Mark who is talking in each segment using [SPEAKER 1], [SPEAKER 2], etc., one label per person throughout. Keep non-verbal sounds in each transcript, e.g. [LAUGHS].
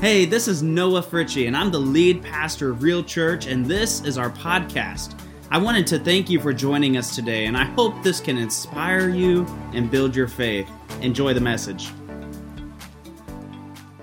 [SPEAKER 1] Hey, this is Noah Fritchie, and I'm the lead pastor of Real Church, and this is our podcast. I wanted to thank you for joining us today, and I hope this can inspire you and build your faith. Enjoy the message.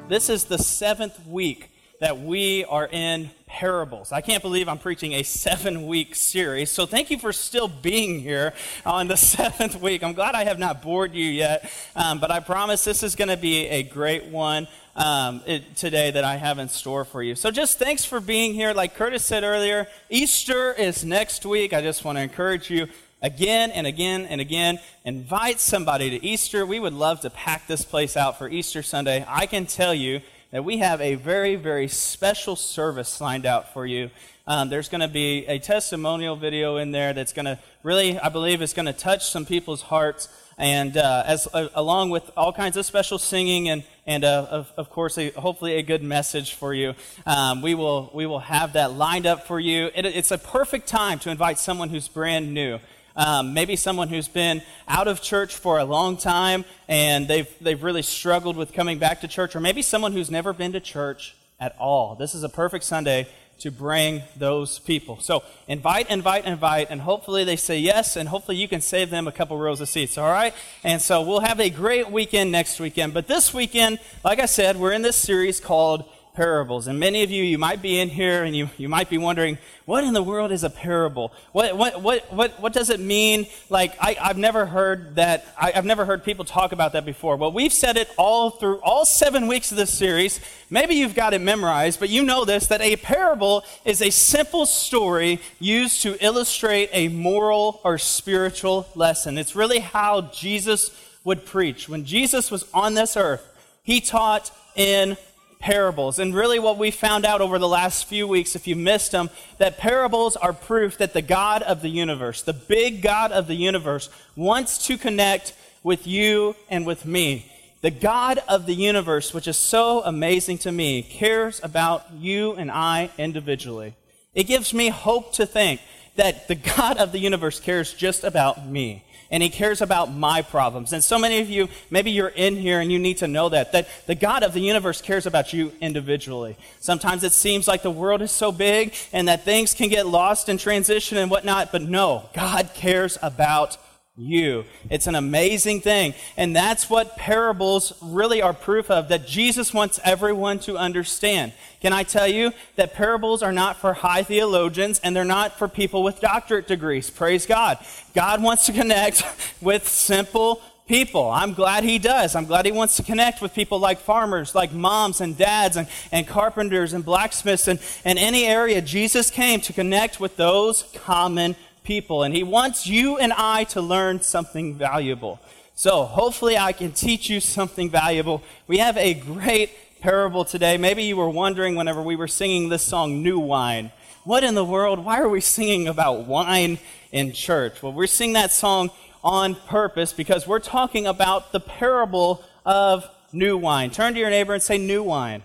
[SPEAKER 2] This is the seventh week that we are in parables. I can't believe I'm preaching a seven week series. So thank you for still being here on the [LAUGHS] seventh week. I'm glad I have not bored you yet, um, but I promise this is going to be a great one um, it, today that I have in store for you. So just thanks for being here. Like Curtis said earlier, Easter is next week. I just want to encourage you again and again and again. Invite somebody to Easter. We would love to pack this place out for Easter Sunday. I can tell you that we have a very, very special service lined out for you. Um, there's going to be a testimonial video in there that's going to really, I believe, is going to touch some people's hearts, and uh, as uh, along with all kinds of special singing and and uh, of, of, course, a, hopefully a good message for you. Um, we will we will have that lined up for you. It, it's a perfect time to invite someone who's brand new. Um, maybe someone who's been out of church for a long time and they've, they've really struggled with coming back to church, or maybe someone who's never been to church at all. This is a perfect Sunday to bring those people. So invite, invite, invite, and hopefully they say yes, and hopefully you can save them a couple rows of seats, all right? And so we'll have a great weekend next weekend. But this weekend, like I said, we're in this series called parables. And many of you, you might be in here and you, you might be wondering, what in the world is a parable? What, what, what, what, what does it mean? Like, I, I've never heard that, I, have never heard people talk about that before. Well, we've said it all through all seven weeks of this series. Maybe you've got it memorized, but you know this, that a parable is a simple story used to illustrate a moral or spiritual lesson. It's really how Jesus would preach. When Jesus was on this earth, he taught in parables. And really, what we found out over the last few weeks, if you missed them, that parables are proof that the God of the universe, the big God of the universe, wants to connect with you and with me. The God of the universe, which is so amazing to me, cares about you and I individually. It gives me hope to think that the [LAUGHS] God of the universe cares just about me and He cares about my problems. And so many of you, maybe you're in here and you need to know that, that the God of the universe cares about you individually. Sometimes it seems like the world is so big and that things can get lost in transition and whatnot, but no, God cares about you. It's an amazing thing. And that's what parables really are proof of that Jesus wants everyone to understand. Can I tell you that parables are not for high theologians and they're not for people with doctorate degrees? Praise God. God wants to connect [LAUGHS] with simple people. I'm glad he does. I'm glad he wants to connect with people like farmers, like moms and dads and, and carpenters and blacksmiths and, and any area. Jesus came to connect with those common people, and He wants you and I to learn something valuable. So, hopefully, I can teach you something valuable. We have a great parable today. Maybe you were wondering whenever we were singing this song, New Wine. What in the world? Why are we singing about wine in church? Well, we're singing that song on purpose because we're talking about the parable of new wine. Turn to your neighbor and say, New wine.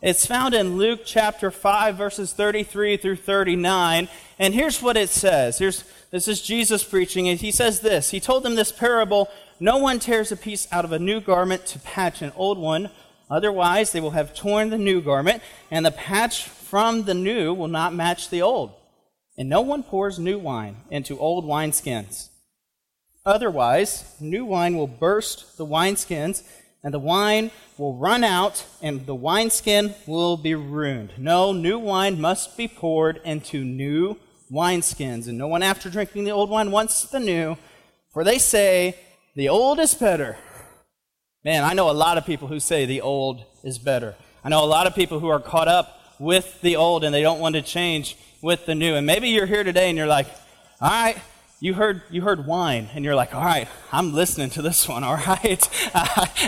[SPEAKER 2] It's found in Luke chapter 5, verses 33 through 39. And here's what it says. Here's, this is Jesus preaching, and he says this. He told them this parable No one tears a piece out of a new garment to patch an old one. Otherwise, they will have torn the new garment, and the patch from the new will not match the old. And no one pours new wine into old wineskins. Otherwise, new wine will burst the wineskins and the wine will run out, and the wineskin will be ruined. No, new wine must be poured into new wineskins, and no one after drinking the old wine wants the new, for they say, the old is better. Man, I know a lot of people who say the old is better. I know a lot of people who are caught up with the old and they don't want to change with the new. And maybe you're here today and you're like, all right, you heard you heard wine and you're like all right i'm listening to this one [LAUGHS] all right.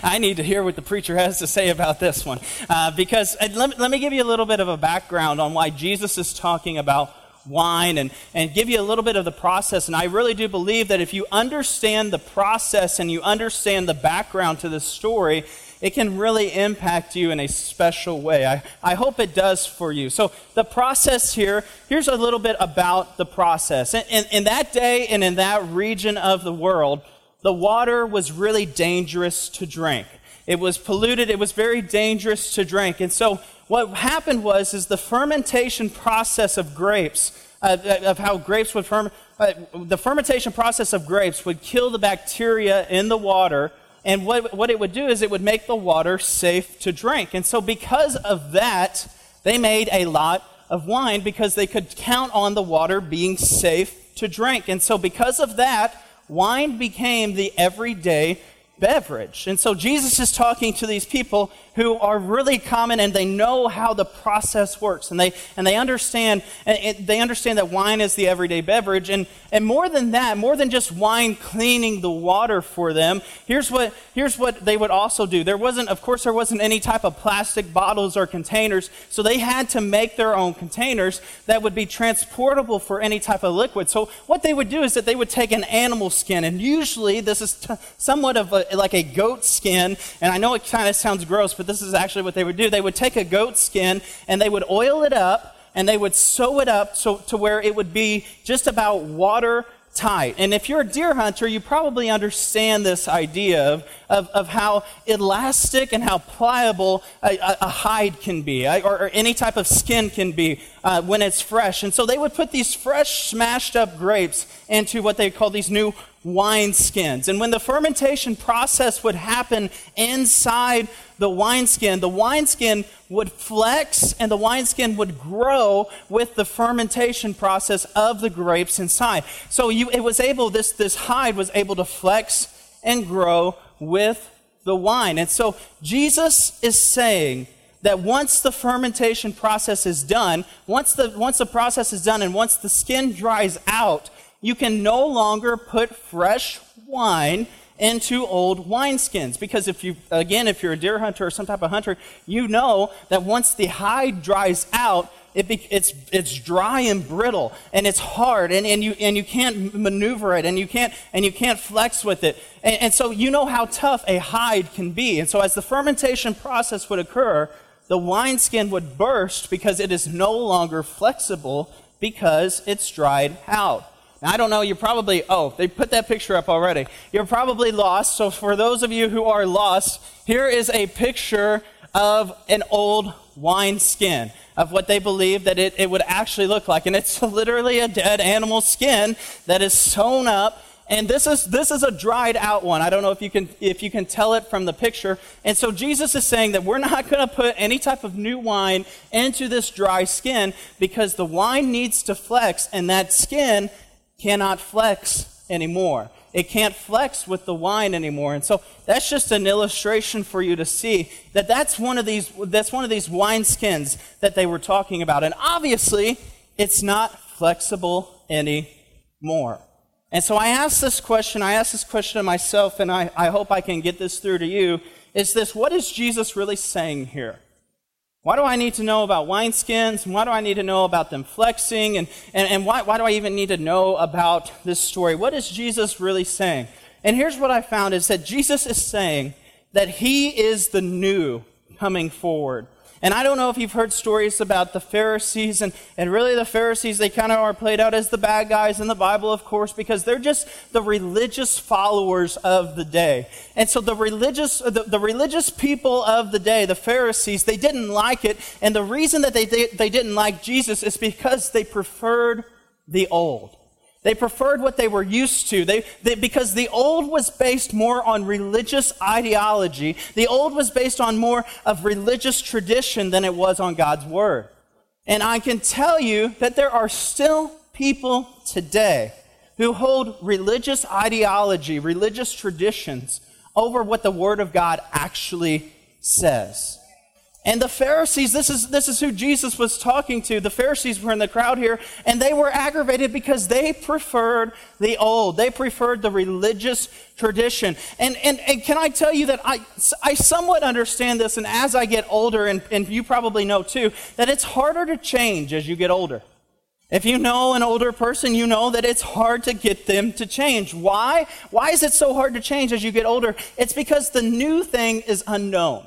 [SPEAKER 2] I need to hear what the preacher has to say about this one. Uh, because let, let me give you a little bit of a background on why jesus is talking about wine and, and give you a little bit of the process. And i really do believe that if you understand the process and you understand the background to this story it can really impact you in a special way. I, I hope it does for you. So, the process here here's a little bit about the process. In, in, in that day and in that region of the world, the water was really dangerous to drink. It was polluted. It was very dangerous to drink. And so what happened was is the fermentation process of grapes, uh, of how grapes would ferment, uh, the fermentation process of grapes would kill the bacteria in the water. And what, what it would do is it would make the water safe to drink. And so because of that, they made a lot of wine because they could count on the water being safe to drink. And so because of that, wine became the everyday beverage. And so Jesus is talking to these people who are really common and they know how the process works. And they and they understand and they understand that wine is the everyday beverage. And and more than that more than just wine cleaning the water for them here's what here's what they would also do. There wasn't of course there wasn't any type of plastic bottles or containers so they had to make their own containers that would be transportable for any type of liquid. So what they would do is that they would take an animal skin and usually this is t- somewhat of a, like a goat skin and I know it kind of sounds gross but this is actually what they would do. They would take a goat skin and they would oil it up and they would sew it up so, to where it would be just about water tight. And if you're a deer hunter, you probably understand this idea of, of, of how elastic and how pliable a, a hide can be, or, or, any type of skin can be uh, when it's fresh. And so they would put these fresh, smashed up grapes into what they call these new wine skins. And when the fermentation process would happen inside the wineskin, the wineskin would flex and the wineskin would grow with the fermentation process of the grapes inside. So you, it was able, this, this hide was able to flex and grow with the wine. And so Jesus is saying that once the fermentation process is done, once the, once the process is done and once the skin dries out, you can no longer put fresh wine into old wineskins. Because if you, again, if you're a deer hunter or some type of hunter, you know that once the hide dries out, it be, it's, it's dry and brittle and it's hard and, and, you, and you can't maneuver it and you can't, and you can't flex with it. And, and so you know how tough a hide can be. And so as the fermentation process would occur, the wineskin would burst because it is no longer flexible because it's dried out. Now, I don't know, you're probably, oh, they put that picture up already. You're probably lost. So, for those of you who are lost, here is a picture of an old wine skin of what they believe that it, it would actually look like. And it's [LAUGHS] literally a dead animal skin that is sewn up. And this is, this is a dried out one. I don't know if you, can, if you can tell it from the picture. And so Jesus is saying that we're not going to put any type of new wine into this dry skin because the wine needs to flex and that skin cannot flex anymore. It can't flex with the wine anymore. And so that's just an illustration for you to see that that's one of these, that's one of these wine skins that they were talking about. And obviously, it's not flexible anymore. And so I asked this question, I asked this question to myself, and I, I hope I can get this through to you. Is this, what is Jesus really saying here? Why do I need to know about wineskins? And why do I need to know about them flexing? And, and, and why, why do I even need to know about this story? What is Jesus really saying? And here's what I found is that Jesus is saying that he is the new coming forward. And I don't know if you've heard stories about the Pharisees, and, and really the Pharisees, they kind of are played out as the bad guys in the Bible, of course, because they're just the religious followers of the day. And so the religious, the, the religious people of the day, the Pharisees, they didn't like it. And the reason that they, they, they didn't like Jesus is because they preferred the old. They preferred what they were used to. They, they, because the old was based more on religious ideology. The old was based on more of religious tradition than it was on God's word. And I can tell you that there are still people today who hold religious ideology, religious traditions over what the word of God actually says. And the Pharisees, this is, this is who Jesus was talking to. The Pharisees were in the crowd here, and they were aggravated because they preferred the old. They preferred the religious tradition. And, and, and can I tell you that I, I somewhat understand this, and as I get older, and, and you probably know too, that it's harder to change as you get older. If you know an older person, you know that it's hard to get them to change. Why? Why is it so hard to change as you get older? It's because the new thing is unknown.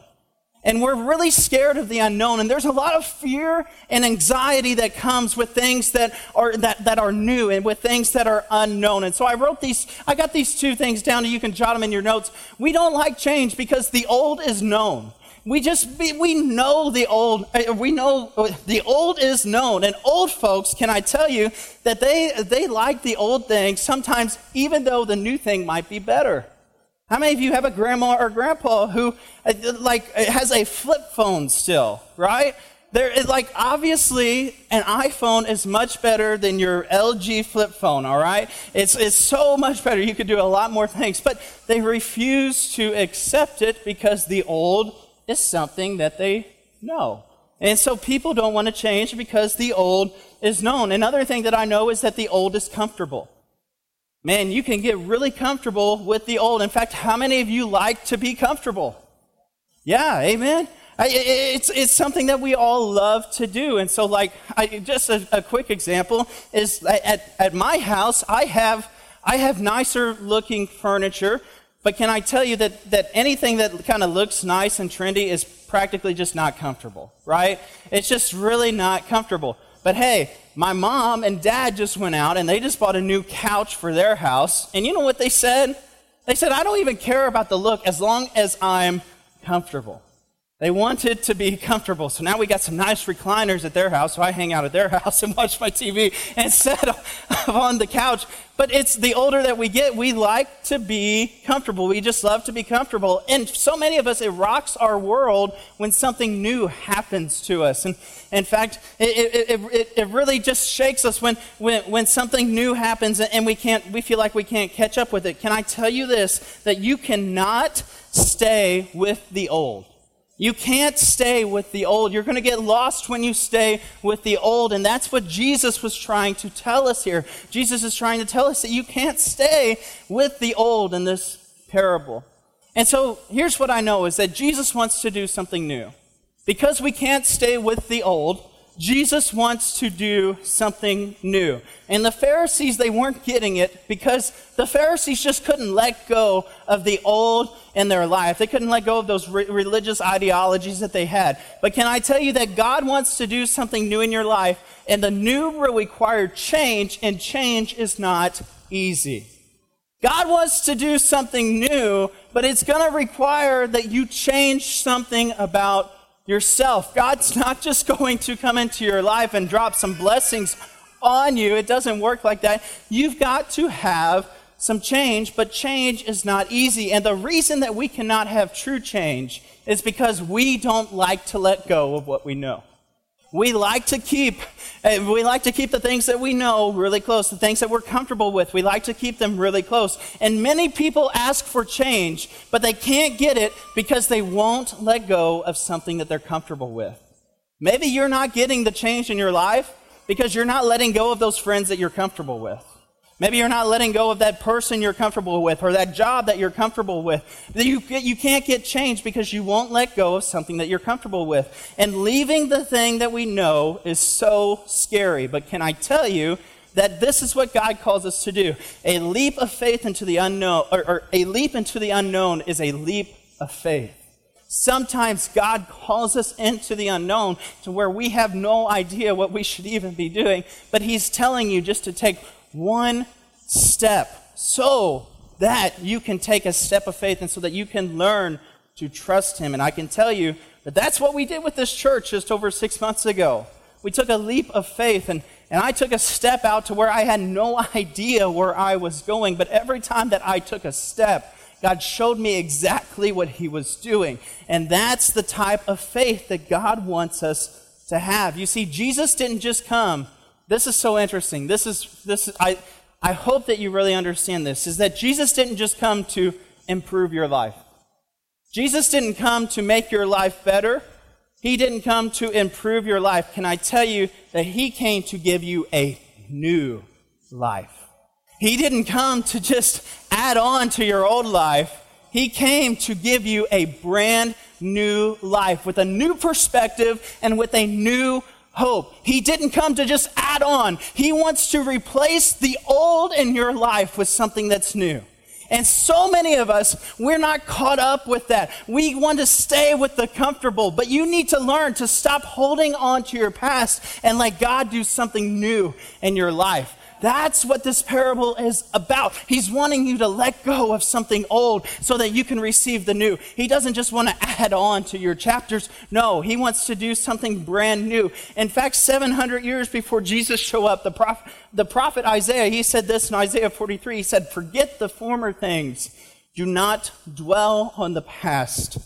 [SPEAKER 2] And we're really scared of the unknown. And there's a lot of fear and anxiety that comes with things that are, that, that are new and with things that are unknown. And so I wrote these, I got these two things down, and you can jot them in your notes. We don't like change because the old is known. We just, we know the old, uh, we know the old is known. And old folks, can I tell you that they, they like the old thing sometimes, even though the new thing might be better. How many of you have a grandma or grandpa who uh, like has a flip phone still, right? There is like obviously an iPhone is much better than your LG flip phone, all right? It's it's so much better. You could do a lot more things, but they refuse to accept it because the old is something that they know. And so people don't want to change because the old is known. Another thing that I know is that the old is comfortable. Man, you can get really comfortable with the old. In fact, how many of you like to be comfortable? Yeah, amen. I, it's, it's something that we all love to do. And so, like, I, just a, a quick example is at, at my house, I have, I have nicer looking furniture. But can I tell you that, that anything that kind of looks nice and trendy is practically just not comfortable, right? It's just really not comfortable. But hey, my mom and dad just went out and they just bought a new couch for their house. And you know what they said? They said, I don't even care about the look as long as I'm comfortable. They wanted to be comfortable. So now we got some nice recliners at their house. So I hang out at their [LAUGHS] house and watch my TV and sit on the couch. But it's the older that we get, we like to be comfortable. We just love to be comfortable. And so many of us, it rocks our world when something new happens to us. And in fact, it, it, it, it really just shakes us when, when, when something new happens and we can't, we feel like we can't catch up with it. Can I tell you this? That you cannot stay with the old. You can't stay with the old. You're going to get lost when you stay with the old. And that's what Jesus was trying to tell us here. Jesus is trying to tell us that you can't stay with the old in this parable. And so here's what I know is that Jesus wants to do something new. Because we can't stay with the old, Jesus wants to do something new. And the Pharisees, they weren't getting it because the Pharisees just couldn't let go of the old in their life. They couldn't let go of those re- religious ideologies that they had. But can I tell you that God wants to do something new in your life, and the new will require change, and change is not easy. God wants to do something new, but it's going to require that you change something about yourself. God's not just [LAUGHS] going to come into your life and drop some blessings on you. It doesn't work like that. You've got to have some change, but change is not easy. And the reason that we cannot have true change is because we don't like to let go of what we know. We like to keep eh, we like to keep the things that we know really close, the things that we're comfortable with. We like to keep them really close. And many people ask for change, but they can't get it because they won't let go of something that they're comfortable with. Maybe you're not getting the change in your life because you're not letting go of those friends that you're comfortable with. Maybe you're not letting go of that person you're comfortable with or that job that you're comfortable with. You, you can't get changed because you won't let go of something that you're comfortable with. And leaving the thing that we know is so scary. But can I tell you that this is what God calls us to do? A leap of faith into the unknown, or, or a leap into the unknown is a leap of faith. Sometimes God calls us into the unknown to where we have no idea what we should even be doing, but He's telling you just to take one step so that you can take a step of faith and so that you can learn to trust Him. And I can tell you that that's what we did with this church just over six months ago. We took a leap of faith and, and I took a step out to where I had no [LAUGHS] idea where I was going. But every time that I took a step, God showed me exactly what He was doing. And that's the type of faith that God wants us to have. You see, Jesus didn't just come this is so interesting. This is, this is, I, I hope that you really understand this, is that Jesus didn't just come to improve your life. Jesus didn't come to make your life better. He didn't come to improve your life. Can I tell you that He came to give you a new life? He didn't come to just add on to your old life. He came to give you a brand new life with a new perspective and with a new hope. He didn't come to just add on. He wants to replace the old in your life with something that's new. And so many of us, we're not caught up with that. We want to stay with the comfortable, but you need to learn to stop holding on to your past and let God do something new in your life. That's what this parable is about. He's wanting you to let go of something old so that you can receive the new. He doesn't just want to [LAUGHS] add on to your chapters. No, he wants to do something brand new. In fact, 700 years before Jesus showed up, the prophet, the prophet Isaiah, he said this in Isaiah 43. He said, Forget the former things. Do not dwell on the past.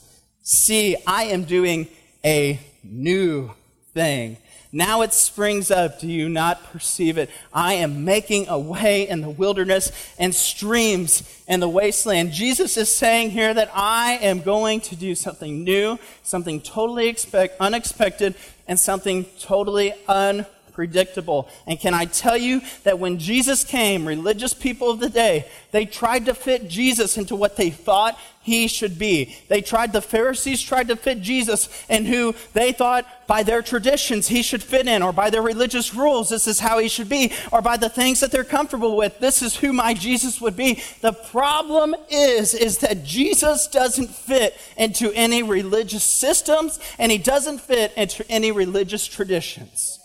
[SPEAKER 2] See, I am doing a new thing. Now it springs up. Do you not perceive it? I am making a way in the wilderness and streams in the wasteland. Jesus is saying here that I am going to do something new, something totally expect, unexpected, and something totally unpredictable predictable. And can I tell you that when Jesus came, religious people of the day, they tried to fit Jesus into what they thought he should be. They tried, the Pharisees tried to fit Jesus in who they thought by their traditions he should fit in, or by their religious rules, this is how he should be, or by the things that they're comfortable with, this is who my Jesus would be. The problem is, is that Jesus doesn't fit into any religious systems, and he doesn't fit into any religious traditions.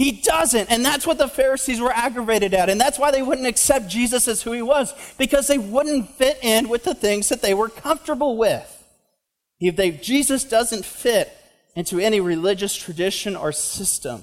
[SPEAKER 2] He doesn't. And that's what the Pharisees were aggravated at. And that's why they wouldn't accept Jesus as who he was, because they wouldn't fit in with the things that they were comfortable with. If they, Jesus doesn't fit into any religious tradition or system.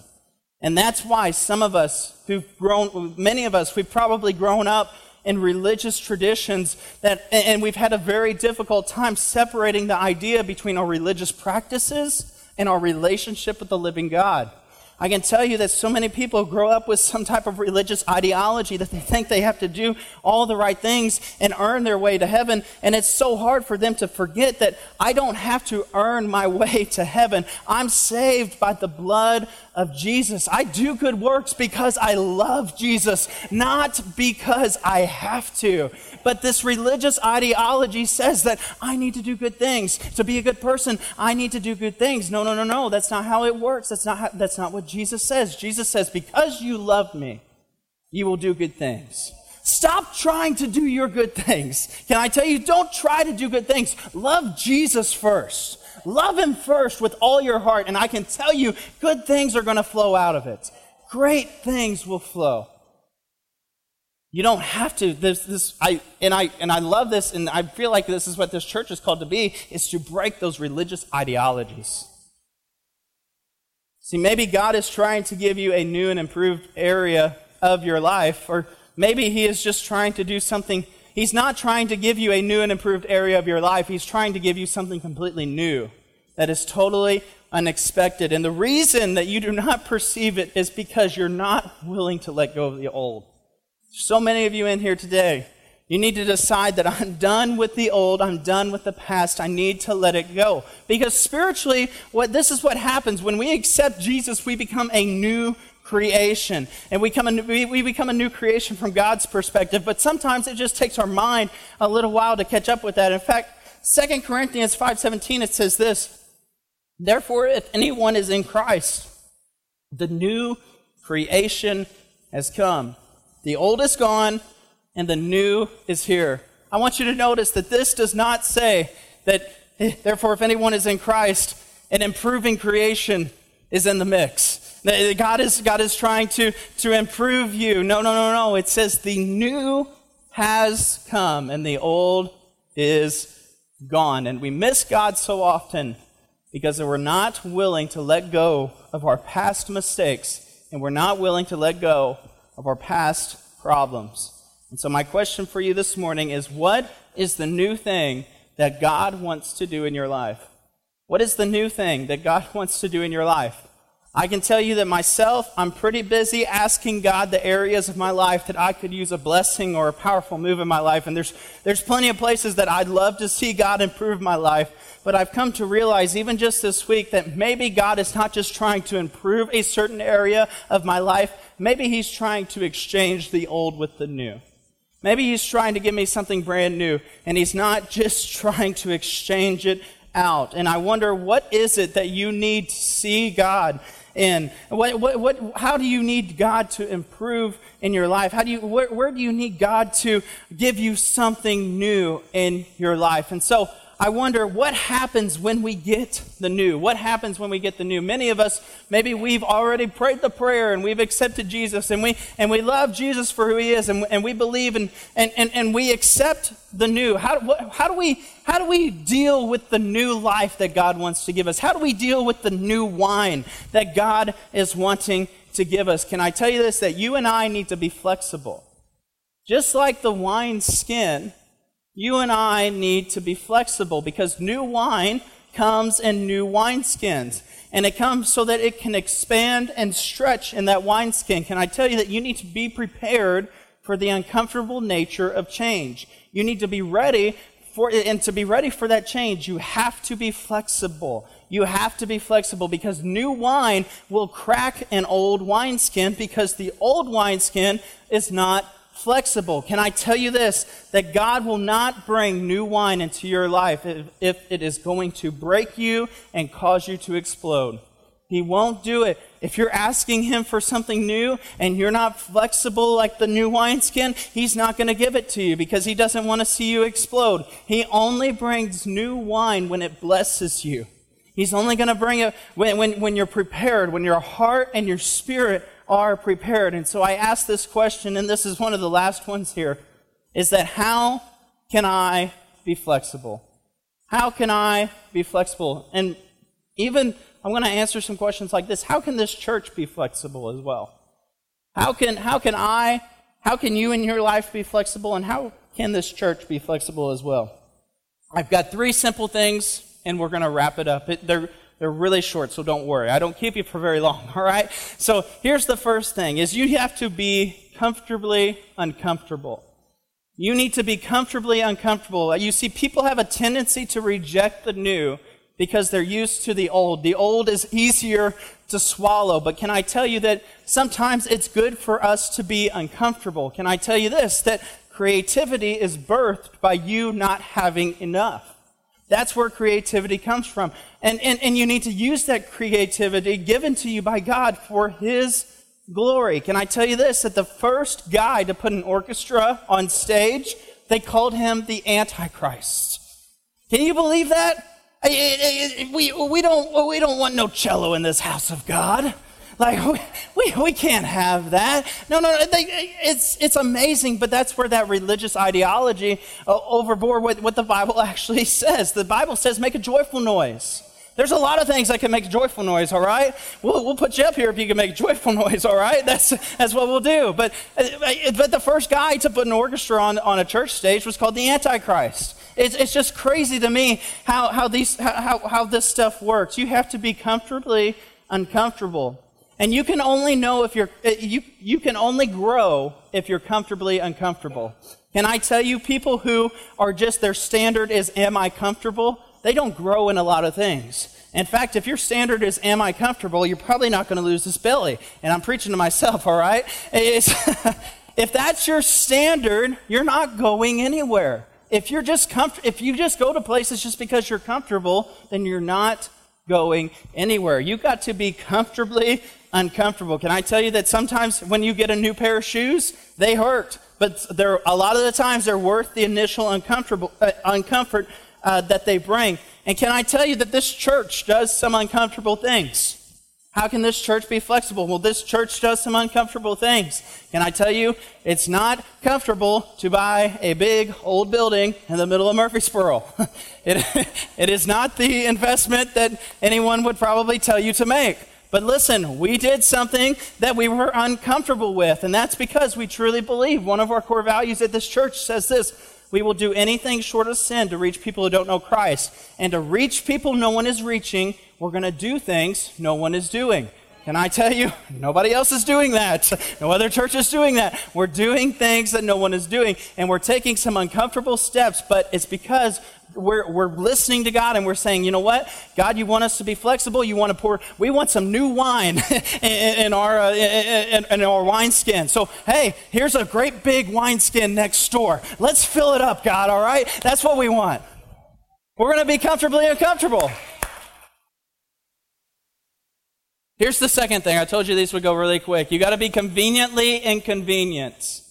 [SPEAKER 2] And that's why some of us who've grown, many of us, we've probably grown up in religious traditions that, and we've had a very difficult time separating the idea between our religious practices and our relationship with the living God. I can tell you that so many people grow up with some type of religious ideology that they think they have to do all the right things and earn their way to heaven. And it's so hard for them to forget that I don't have to earn my [LAUGHS] way to heaven. I'm saved by the blood of Jesus. I do good works because I love Jesus, not because I have to. But this religious ideology says that I need to do good things. To be a good person, I need to do good things. No, no, no, no. That's not how it works. That's not, how, that's not what Jesus says. Jesus says, because you love me, you will do good things. Stop trying to do your good things. Can I tell you, don't try to do good things. Love Jesus first. Love Him first with all your heart, and I can tell you, good things are going to flow out of it. Great things will flow. You don't have to. This, this, I, and I, and I love this, and I feel like this is what this church is called to be: is to break those religious ideologies. See, maybe God is trying to give you a new and improved area of your life, or maybe He is just trying to do something He's not trying to give you a new and improved area of your life. He's trying to give you something completely new that is totally unexpected. And the reason that you do not perceive it is because you're not willing to let go of the old. So many of you in here today, you need to decide that I'm done with the old, I'm done with the past, I need to let it go. Because spiritually, what this is what happens when we accept Jesus, we become a new creation. And we, come a, we, we become a new creation from God's perspective, but sometimes it just takes our mind a little while to catch up with that. In fact, 2 Corinthians 5.17, it says this, Therefore, if anyone is in Christ, the new creation has come. The old is gone, and the new is here. I want you to notice that this does not say that, [LAUGHS] therefore, if anyone is in Christ, an improving creation is in the mix. God is, God is trying to, to improve you. No, no, no, no. It says the new has come and the old is gone. And we miss God so often because we're not willing to let go of our past mistakes and we're not willing to let go of our past problems. And so, my question for you this morning is what is the new thing that God wants to do in your life? What is the new thing that God wants to do in your life? I can tell you that myself, I'm pretty busy asking God the areas of my life that I could use a blessing or a powerful move in my life. And there's, there's plenty of places that I'd love to see God improve my life. But I've come to realize, even just this week, that maybe God is not just trying to improve a certain area of my life, maybe He's trying to exchange the old with the new. Maybe He's trying to give me something brand new, and He's not just [LAUGHS] trying to exchange it out. And I wonder, what is it that you need to see God in? What, what, what, how do you need God to improve in your life? How do you, where, where do you need God to give you something new in your life? And so I wonder what happens when we get the new. What happens when we get the new? Many of us, maybe we've already prayed the prayer and we've accepted Jesus and we, and we love Jesus for who he is and, and we believe and, and, and, and we accept the new. How, what, how, do we, how do we deal with the new life that God wants to give us? How do we deal with the new wine that God is wanting to give us? Can I tell you this? That you and I need to be flexible. Just like the wine skin, you and I need to be flexible because new wine comes in new wineskins. And it comes so that it can expand and stretch in that wineskin. Can I tell you that you need to be prepared for the uncomfortable nature of change? You need to be ready for it. and to be ready for that change, you have to be flexible. You have to be flexible because new wine will crack an old wineskin because the old wineskin is not flexible. Can I tell you this? That God will not bring new wine into your life if, if, it is going to break you and cause you to explode. He won't do it. If you're asking Him for something new and you're not flexible like the new wineskin, He's not going to give it to you because He doesn't want to see you explode. He only brings new wine when it blesses you. He's only going to bring it when, when, when you're prepared, when your heart and your spirit are prepared. And so I ask this question, and this is one of the last ones here, is that how can I be flexible? How can I be flexible? And even I'm going to answer some questions like this. How can this church be flexible as well? How can, how can I, how can you in your life be flexible? And how can this church be flexible as well? I've got three simple things, and we're going to wrap it up. It, they're, they're really short, so don't worry. I don't keep you for very long, [LAUGHS] all right? So here's the first thing is you have to be comfortably uncomfortable. You need to be comfortably uncomfortable. Uh, you see, people have a tendency to reject the new because they're used to the old. The old is easier to swallow. But can I tell you that sometimes it's good for us to be uncomfortable? Can I tell you this? That creativity is birthed by you not having enough. That's where creativity comes from. And, and, and you need to use that creativity given to you by God for His glory. Can I tell you this? That the first guy to put an orchestra on stage, they called him the Antichrist. Can you believe that? We, we, don't, we don't want no cello in this house of God. Like, we, we, can't have that. No, no, they, it's, it's amazing, but that's where that religious ideology uh, overboard what, what the Bible [LAUGHS] actually says. The Bible says make a joyful noise. There's a lot of things that can make a joyful noise, all right? We'll, we'll put you up here if you can make a joyful [LAUGHS] noise, all right? That's, that's what we'll do. But, uh, but the first guy to put an orchestra on, on a church stage was called the Antichrist. It's, it's just crazy to me how, how, these, how, how this stuff works. You have to be comfortably uncomfortable. And you can only know if you're, uh, you, you can only grow if you're comfortably uncomfortable. Can I tell you, people who are just, their standard is, am I comfortable? They don't grow in a lot of things. In fact, if your standard is, am I comfortable, you're probably not going to lose this belly. And I'm preaching to myself, [LAUGHS] all right? [LAUGHS] if that's your standard, you're not going anywhere. If you're just comfort, if you just go to places just because you're comfortable, then you're not going anywhere. You've got to be comfortably uncomfortable. Can I tell you that sometimes when you get a new pair of shoes, they hurt, but they're, a lot of the times they're worth the initial uncomfortable, uh, uncomfort uh, that they bring. And can I tell you that this church does some uncomfortable things? How can this church be flexible? Well, this church does some uncomfortable things. Can I tell you, it's not comfortable to buy a big old building in the middle of Murfreesboro. [LAUGHS] it, [LAUGHS] it is not the investment that anyone would probably tell you to make. But listen, we did something that we were uncomfortable with, and that's because we truly believe one of our core values at this church says this we will do anything short of sin to reach people who don't know Christ. And to reach people no one is reaching, we're going to do things no one is doing. Can I tell you, nobody else is doing that. No other church is doing that. We're doing things that no one is doing, and we're taking some uncomfortable steps, but it's because we're, we're listening to God and we're saying, you know what? God, you want us to be flexible. You want to pour, we want some new wine [LAUGHS] in, in, our, uh, in, in our wineskin. So, hey, here's a great big wineskin next door. Let's fill it up, God, all right? That's what we want. We're going to be comfortably uncomfortable. Here's the second thing. I told you these would go really quick. You got to be conveniently inconvenient.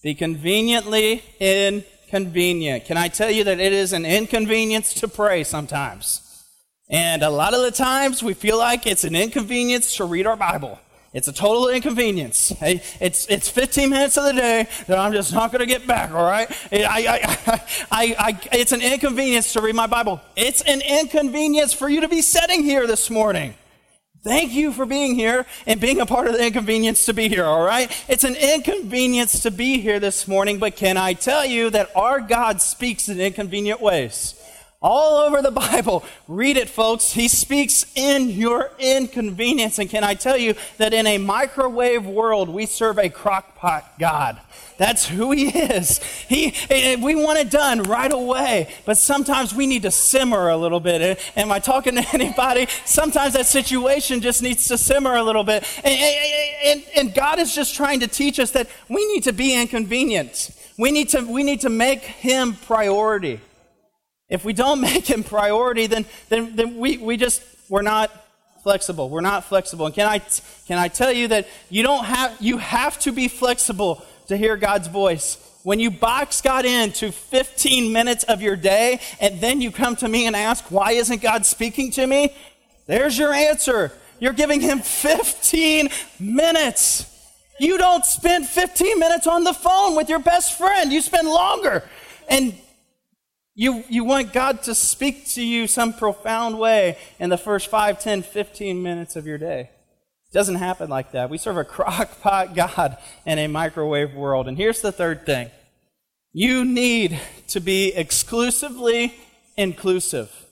[SPEAKER 2] Be conveniently inconvenient. Can I tell you that it is an inconvenience to pray sometimes? And a lot of the times we feel like it's an inconvenience to read our Bible. It's a total inconvenience. It's, it's 15 minutes of the day that I'm just not going to get back, all right? I, I, [LAUGHS] I, I, it's an inconvenience to read my Bible. It's an inconvenience for you to be sitting here this morning. Thank you for being here and being a part of the inconvenience to be here, all right? It's an inconvenience to be here this morning, but can I tell you that our God speaks in inconvenient ways? All over the [LAUGHS] Bible. Read it, folks. He speaks in your inconvenience. And can I tell you that in a microwave world, we serve a crockpot God. That's who he is. He, eh, eh, we want it done right away, but sometimes we need to simmer a little bit. Eh, am I talking to [LAUGHS] anybody? Sometimes that situation just needs to simmer a little bit. And, and, and God is just trying to teach us that we need to be inconvenient. We need to, we need to make him priority. If we don't [LAUGHS] make him priority, then, then, then we, we just, we're not flexible. We're not flexible. And can I, can I tell you that you don't have, you have to be flexible to hear God's voice. When you box God into 15 minutes of your day and then you come to me and ask, why isn't God speaking to me? There's your answer. You're giving him 15 minutes. You don't spend 15 minutes on the phone with your best friend. You spend longer. And you, you want God to speak to you some profound way in the first 5, 10, 15 minutes of your day. It doesn't happen like that. We serve a [LAUGHS] crock pot God in a microwave world. And here's the third thing you need to be exclusively inclusive.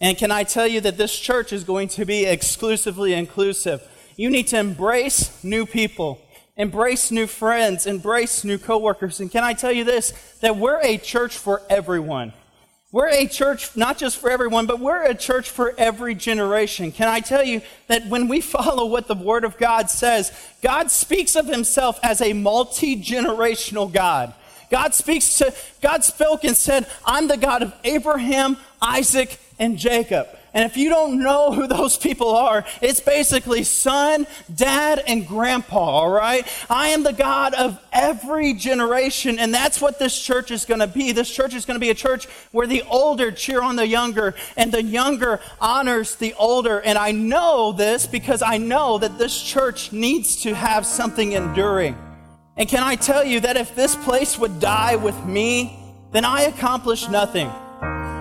[SPEAKER 2] And can I tell you that this church is going to be exclusively inclusive? You need to embrace new people, embrace new friends, embrace new coworkers. And can I tell you this that we're a church for everyone. We're a church not just for everyone, but we're a church for every generation. Can I tell you that when we [LAUGHS] follow what the Word of God says, God speaks of Himself as a multi generational God. God speaks to, God spoke and said, I'm the God of Abraham, Isaac, and Jacob. And if you don't know who those people are, it's basically son, dad, and grandpa, all right? I am the God of every generation, and that's what this church is going to be. This church is going to be a church where the older cheer on the younger, and the younger honors the older. And I know this because I know that this church needs to have something enduring. And can I tell you that if this place would die with me, then I accomplished nothing.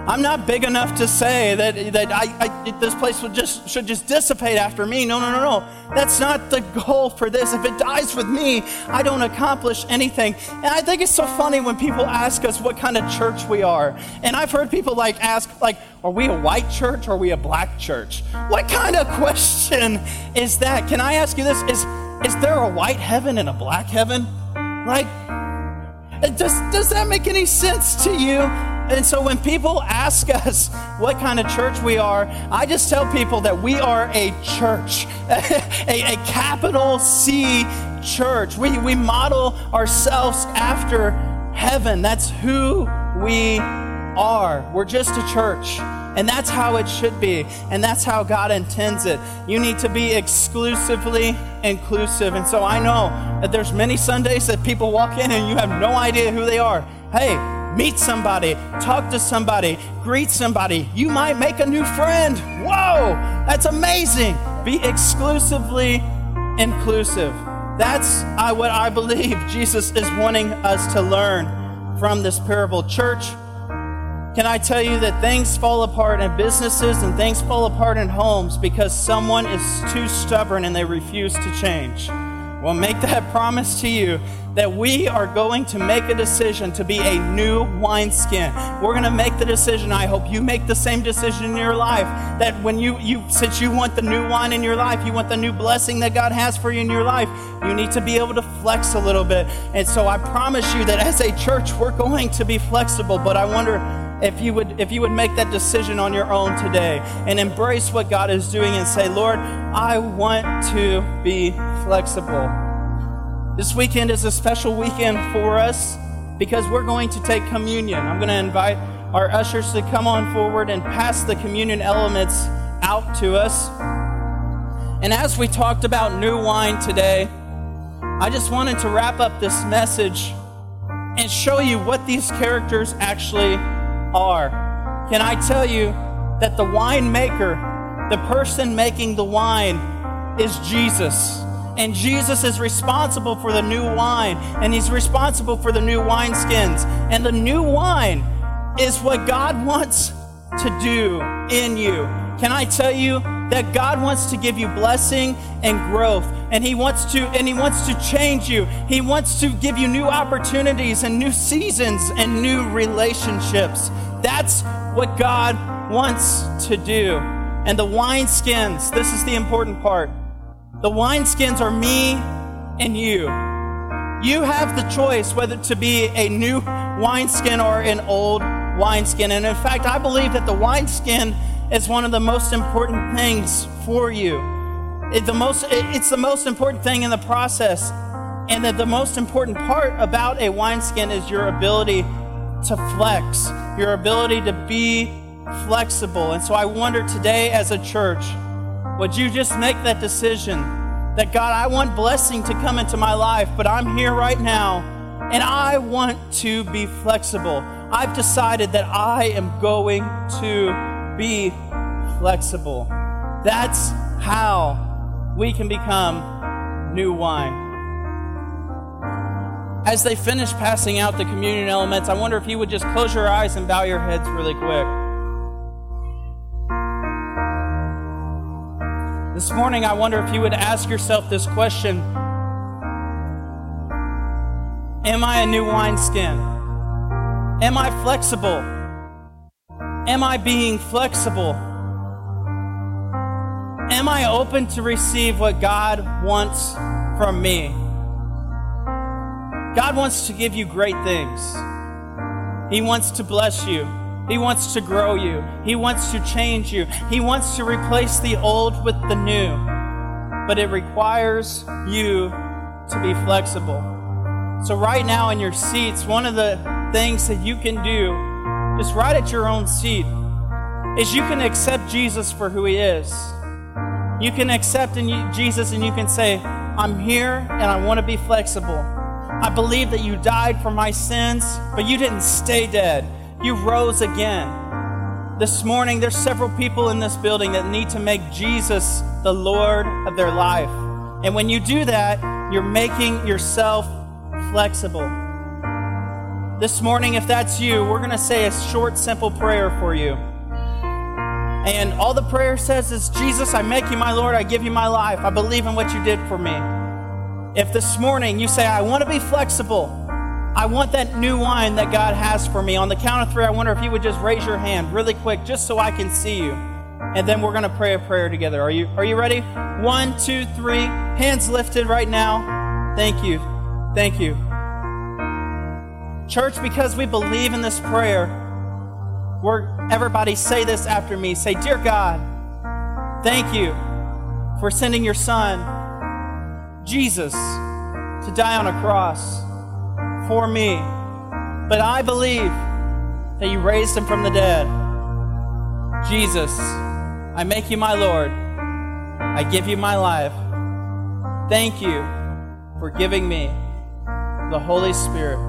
[SPEAKER 2] I'm not big enough to say that, that I, I, this place would just, should just dissipate after me. No, no, no, no. That's not the goal for this. If it dies with me, I don't accomplish anything. And I think it's so funny when people ask us what kind of church we are. And I've heard people like ask, like, are we a white church or are we a black church? What kind of [LAUGHS] question is that? Can I ask you this? Is, is there a white heaven and a black heaven? Like, does, does that make any sense to you? And so when people ask [LAUGHS] us what kind of church we are, I just tell people that we are a church, [LAUGHS] a, a, capital C church. We, we model ourselves after heaven. That's who we are. We're just a church. And that's how it should be. And that's how God intends it. You need to be exclusively inclusive. And so I know that there's many Sundays that people walk in and you have no idea who they are. Hey, meet somebody, talk to somebody, greet somebody. You might make a new friend. Whoa, that's amazing. Be exclusively inclusive. That's what I believe [LAUGHS] Jesus is wanting us to learn from this parable. Church, can I tell you that things fall apart in businesses and things fall apart in homes because someone is too stubborn and they refuse to change? Well, make that promise to you that we are going to make a decision to be a new wineskin. We're going to make the decision. I hope you make the same decision in your life. That when you, you, since you want the new wine in your life, you want the new blessing that God has for you in your life, you need to be able to flex a little bit. And so I promise you that as a church, we're going to be flexible. But I wonder if you would if you would make that decision on your own today and embrace what God is doing and say, Lord, I want to be flexible. This weekend is a special weekend for us because we're going to take communion. I'm going to invite our ushers to come on forward and pass the communion elements out to us. And as we talked about new wine today, I just wanted to wrap up this message and show you what these characters actually are. Can I tell you that the winemaker, the person making the wine, is Jesus? And Jesus is responsible for the new wine, and he's responsible for the new wineskins. And the new wine is what God wants to do in you. Can I tell you that God wants to give you blessing and growth and he wants to and he wants to change you. He wants to give you new opportunities and new seasons and new relationships. That's what God wants to do. And the wineskins, this is the important part. The wineskins are me and you. You have the choice whether to be a new wineskin or an old wineskin. And in fact, I believe that the wineskin is one of the most important things for you. It, the most, it, it's the most important thing in the process. And that the most important part about a wineskin is your ability to flex, your ability to be flexible. And so I wonder today as a church, would you just make that decision that God, I want blessing to come into my life, but I'm here right now and I want to be flexible. I've decided that I am going to be flexible. That's how we can become new wine. As they finish passing out the communion elements, I wonder if you would just close your eyes and bow your heads really quick. This morning, I wonder if you would ask yourself this question Am I a new wineskin? Am I flexible? Am I being flexible? Am I open to receive what God wants from me? God wants to give you great things. He wants to bless you. He wants to grow you. He wants to change you. He wants to replace the old with the new. But it requires you to be flexible. So, right now in your seats, one of the things that you can do, just right at your own seat, is you can accept Jesus for who he is. You can accept in Jesus and you can say, I'm here and I want to be flexible. I believe that you died for my sins, but you didn't stay dead. You rose again. This morning, there's several people in this building that need to make Jesus the Lord of their life. And when you do that, you're making yourself flexible. This morning, if that's you, we're going to say a short, simple prayer for you. And all the prayer says is, Jesus, I make you my Lord. I give you my life. I believe in what you did for me. If this morning you say, I want to be flexible, I want that new wine that God has for me, on the count of three, I wonder if you would just raise your hand really quick just so I can see you. And then we're going to pray a prayer together. Are you, are you ready? One, two, three. Hands lifted right now. Thank you. Thank you. Church, because we believe in this prayer, we're, everybody say this after me. Say, Dear God, thank you for sending your son, Jesus, to die on a cross for me. But I believe that you raised him from the dead. Jesus, I make you my Lord. I give you my life. Thank you for giving me the Holy Spirit.